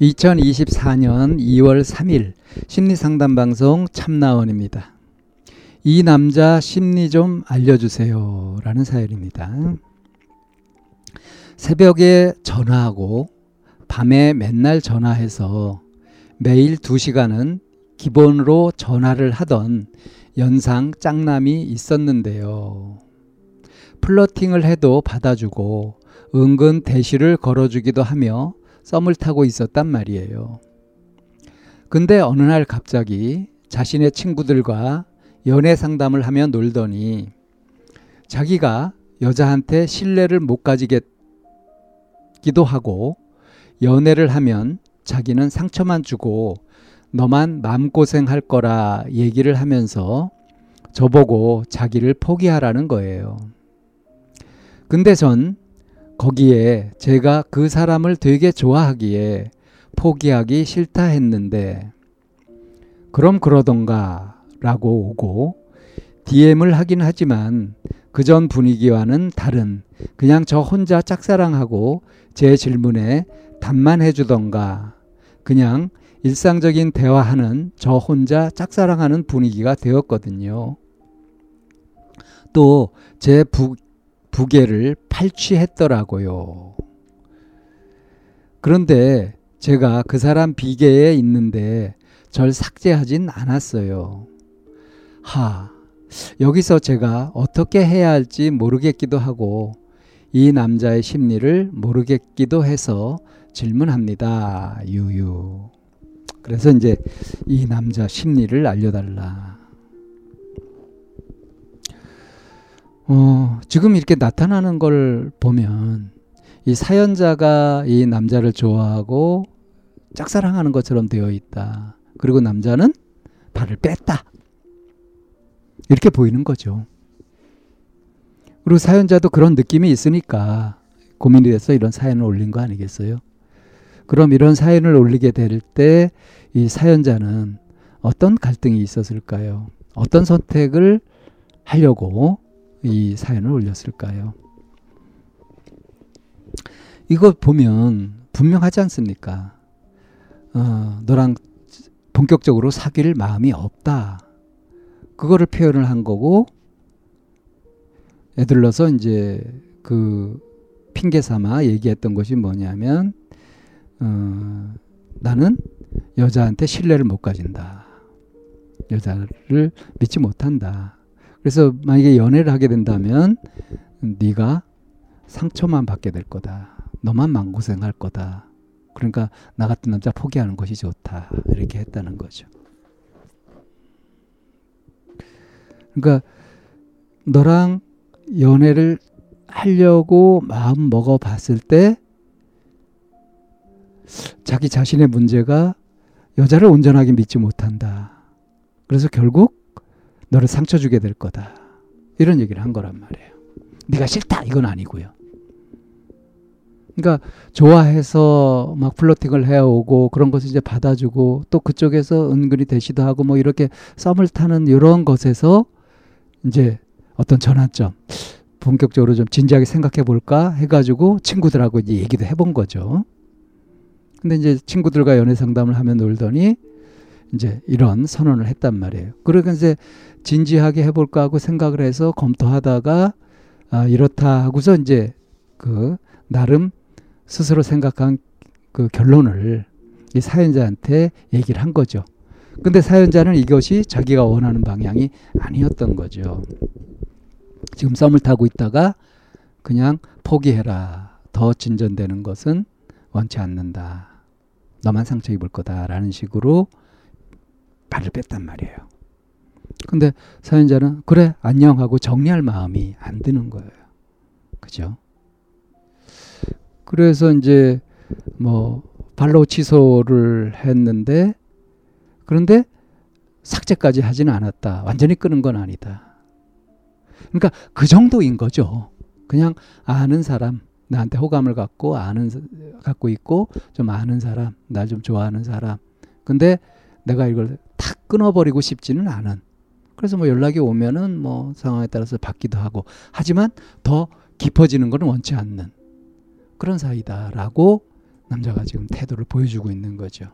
2024년 2월 3일 심리 상담 방송 참나원입니다. 이 남자 심리 좀 알려주세요. 라는 사연입니다. 새벽에 전화하고 밤에 맨날 전화해서 매일 2시간은 기본으로 전화를 하던 연상 짱남이 있었는데요. 플러팅을 해도 받아주고 은근 대시를 걸어주기도 하며 썸을 타고 있었단 말이에요. 근데 어느 날 갑자기 자신의 친구들과 연애 상담을 하며 놀더니 자기가 여자한테 신뢰를 못 가지겠기도 하고 연애를 하면 자기는 상처만 주고 너만 마음고생할 거라 얘기를 하면서 저보고 자기를 포기하라는 거예요. 근데 전 거기에 제가 그 사람을 되게 좋아하기에 포기하기 싫다 했는데 그럼 그러던가 라고 오고 DM을 하긴 하지만 그 전 분위기와는 다른 그냥 저 혼자 짝사랑하고 제 질문에 답만 해주던가 그냥 일상적인 대화하는 저 혼자 짝사랑하는 분위기가 되었거든요. 또 제 부계를 팔취했더라고요. 그런데 제가 그 사람 비계에 있는데 절 삭제하진 않았어요. 하, 여기서 제가 어떻게 해야 할지 모르겠기도 하고 이 남자의 심리를 모르겠기도 해서 질문합니다. 유유. 그래서 이제 이 남자 심리를 알려달라. 어, 지금 이렇게 나타나는 걸 보면 이 사연자가 이 남자를 좋아하고 짝사랑하는 것처럼 되어 있다. 그리고 남자는 발을 뺐다. 이렇게 보이는 거죠. 그리고 사연자도 그런 느낌이 있으니까 고민이 돼서 이런 사연을 올린 거 아니겠어요? 그럼 이런 사연을 올리게 될 때 이 사연자는 어떤 갈등이 있었을까요? 어떤 선택을 하려고 이 사연을 올렸을까요? 이거 보면 분명하지 않습니까? 어, 너랑 본격적으로 사귈 마음이 없다. 그거를 표현을 한 거고, 애들러서 이제 그 핑계 삼아 얘기했던 것이 뭐냐면, 어, 나는 여자한테 신뢰를 못 가진다. 여자를 믿지 못한다. 그래서 만약에 연애를 하게 된다면 네가 상처만 받게 될 거다. 너만 망고생할 거다. 그러니까 나 같은 남자 포기하는 것이 좋다. 이렇게 했다는 거죠. 그러니까 너랑 연애를 하려고 마음 먹어 봤을 때 자기 자신의 문제가 여자를 온전하게 믿지 못한다. 그래서 결국 너를 상처 주게 될 거다. 이런 얘기를 한 거란 말이에요. 네가 싫다 이건 아니고요. 그러니까 좋아해서 막 플러팅을 해오고 그런 것을 이제 받아주고 또 그쪽에서 은근히 대시도 하고 뭐 이렇게 썸을 타는 이런 것에서 이제 어떤 전환점 본격적으로 좀 진지하게 생각해 볼까 해가지고 친구들하고 이제 얘기도 해본 거죠. 근데 이제 친구들과 연애 상담을 하면 놀더니 이제 이런 선언을 했단 말이에요. 그러니까 이제 진지하게 해볼까 하고 생각을 해서 검토하다가 아, 이렇다 하고서 이제 그 나름 스스로 생각한 그 결론을 이 사연자한테 얘기를 한 거죠. 근데 사연자는 이것이 자기가 원하는 방향이 아니었던 거죠. 지금 썸을 타고 있다가 그냥 포기해라. 더 진전되는 것은 원치 않는다. 너만 상처 입을 거다라는 식으로 발을 뺐단 말이에요. 근데 사연자는 그래 안녕 하고 정리할 마음이 안 드는 거예요. 그죠? 그래서 이제 뭐 발로 취소를 했는데 그런데 삭제까지 하지는 않았다. 완전히 끄는 건 아니다. 그러니까 그 정도인 거죠. 그냥 아는 사람, 나한테 호감을 갖고 아는 갖고 있고 좀 아는 사람, 날 좀 좋아하는 사람. 근데 내가 이걸 탁 끊어버리고 싶지는 않은. 그래서 뭐 연락이 오면은 뭐 상황에 따라서 받기도 하고 하지만 더 깊어지는 것은 원치 않는 그런 사이다라고 남자가 지금 태도를 보여주고 있는 거죠.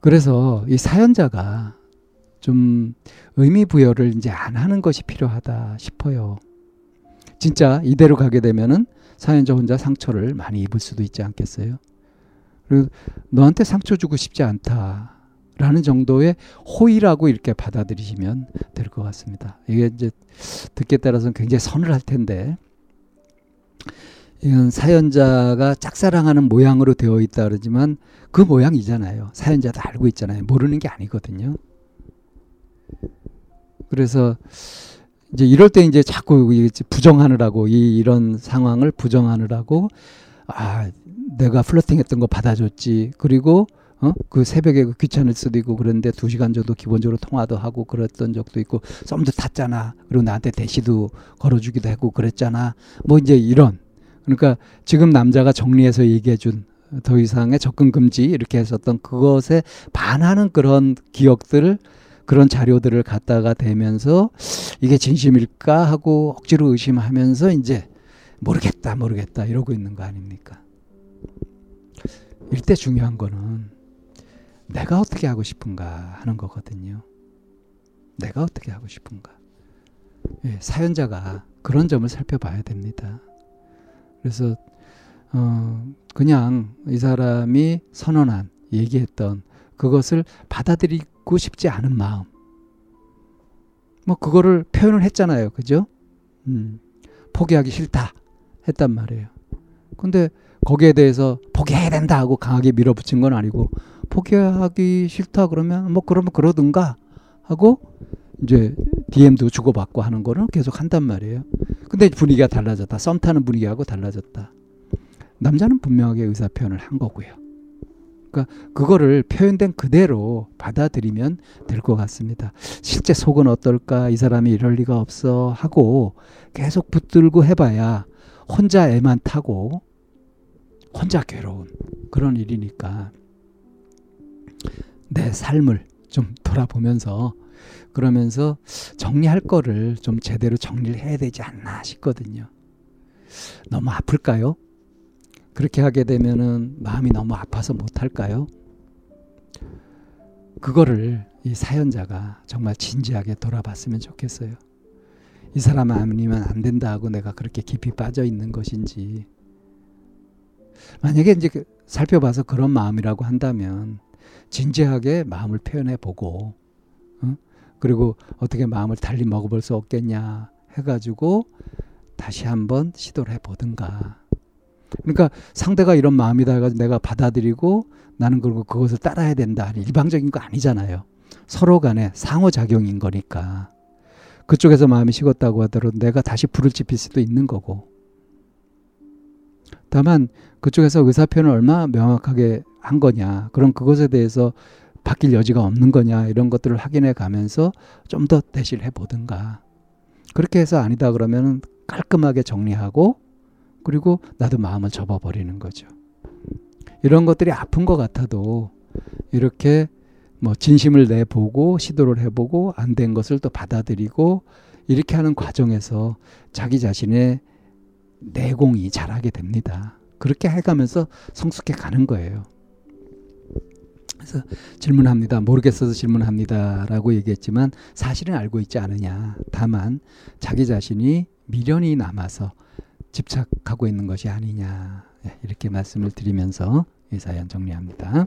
그래서 이 사연자가 좀 의미 부여를 이제 안 하는 것이 필요하다 싶어요. 진짜 이대로 가게 되면은 사연자 혼자 상처를 많이 입을 수도 있지 않겠어요? 그리고 너한테 상처 주고 싶지 않다 라는 정도의 호의라고 이렇게 받아들이시면 될 것 같습니다. 이게 이제 듣기에 따라서는 굉장히 서늘할 텐데 이건 사연자가 짝사랑하는 모양으로 되어 있다 그러지만 그 모양이잖아요. 사연자도 알고 있잖아요. 모르는 게 아니거든요. 그래서 이제 이럴 때 이제 자꾸 부정하느라고 이 이런 상황을 부정하느라고 아 내가 플러팅했던 거 받아줬지. 그리고 어? 그 새벽에 그 귀찮을 수도 있고 그런데 두 시간 정도 기본적으로 통화도 하고 그랬던 적도 있고 썸도 탔잖아. 그리고 나한테 대시도 걸어주기도 하고 그랬잖아. 뭐 이제 이런. 그러니까 지금 남자가 정리해서 얘기해준 더 이상의 접근 금지 이렇게 했었던 그것에 반하는 그런 기억들 그런 자료들을 갖다가 대면서 이게 진심일까 하고 억지로 의심하면서 이제 모르겠다 모르겠다 이러고 있는 거 아닙니까? 일대 중요한 거는 내가 어떻게 하고 싶은가 하는 거거든요. 내가 어떻게 하고 싶은가. 예, 사연자가 그런 점을 살펴봐야 됩니다. 그래서 어, 그냥 이 사람이 선언한 얘기했던 그것을 받아들이고 싶지 않은 마음. 뭐 그거를 표현을 했잖아요. 그죠? 음, 포기하기 싫다 했단 말이에요. 근데 거기에 대해서 포기해야 된다 하고 강하게 밀어붙인 건 아니고 포기하기 싫다 그러면 뭐 그러면 그러든가 하고 이제 DM도 주고받고 하는 거는 계속 한단 말이에요. 근데 분위기가 달라졌다. 썸 타는 분위기하고 달라졌다. 남자는 분명하게 의사 표현을 한 거고요. 그러니까 그거를 표현된 그대로 받아들이면 될 것 같습니다. 실제 속은 어떨까? 이 사람이 이럴 리가 없어 하고 계속 붙들고 해봐야 혼자 애만 타고 혼자 괴로운 그런 일이니까 내 삶을 좀 돌아보면서 그러면서 정리할 거를 좀 제대로 정리를 해야 되지 않나 싶거든요. 너무 아플까요? 그렇게 하게 되면은 마음이 너무 아파서 못 할까요? 그거를 이 사연자가 정말 진지하게 돌아봤으면 좋겠어요. 이 사람 아니면 안 된다 하고 내가 그렇게 깊이 빠져 있는 것인지. 만약에 이제 그 살펴봐서 그런 마음이라고 한다면 진지하게 마음을 표현해 보고 그리고 어떻게 마음을 달리 먹어볼 수 없겠냐 해가지고 다시 한번 시도를 해보든가. 그러니까 상대가 이런 마음이다 해가지고 내가 받아들이고 나는 그리고 그것을 따라야 된다. 일방적인 거 아니잖아요. 서로 간에 상호작용인 거니까. 그쪽에서 마음이 식었다고 하더라도 내가 다시 불을 지필 수도 있는 거고. 다만 그쪽에서 의사표현을 얼마나 명확하게 한 거냐. 그럼 그것에 대해서 바뀔 여지가 없는 거냐 이런 것들을 확인해 가면서 좀 더 대시를 해 보든가 그렇게 해서 아니다 그러면 깔끔하게 정리하고 그리고 나도 마음을 접어버리는 거죠. 이런 것들이 아픈 것 같아도 이렇게 뭐 진심을 내보고 시도를 해보고 안 된 것을 또 받아들이고 이렇게 하는 과정에서 자기 자신의 내공이 자라게 됩니다. 그렇게 해가면서 성숙해 가는 거예요. 그래서 질문합니다. 모르겠어서 질문합니다 라고 얘기했지만 사실은 알고 있지 않으냐. 다만 자기 자신이 미련이 남아서 집착하고 있는 것이 아니냐. 예, 이렇게 말씀을 드리면서 이 사연 정리합니다.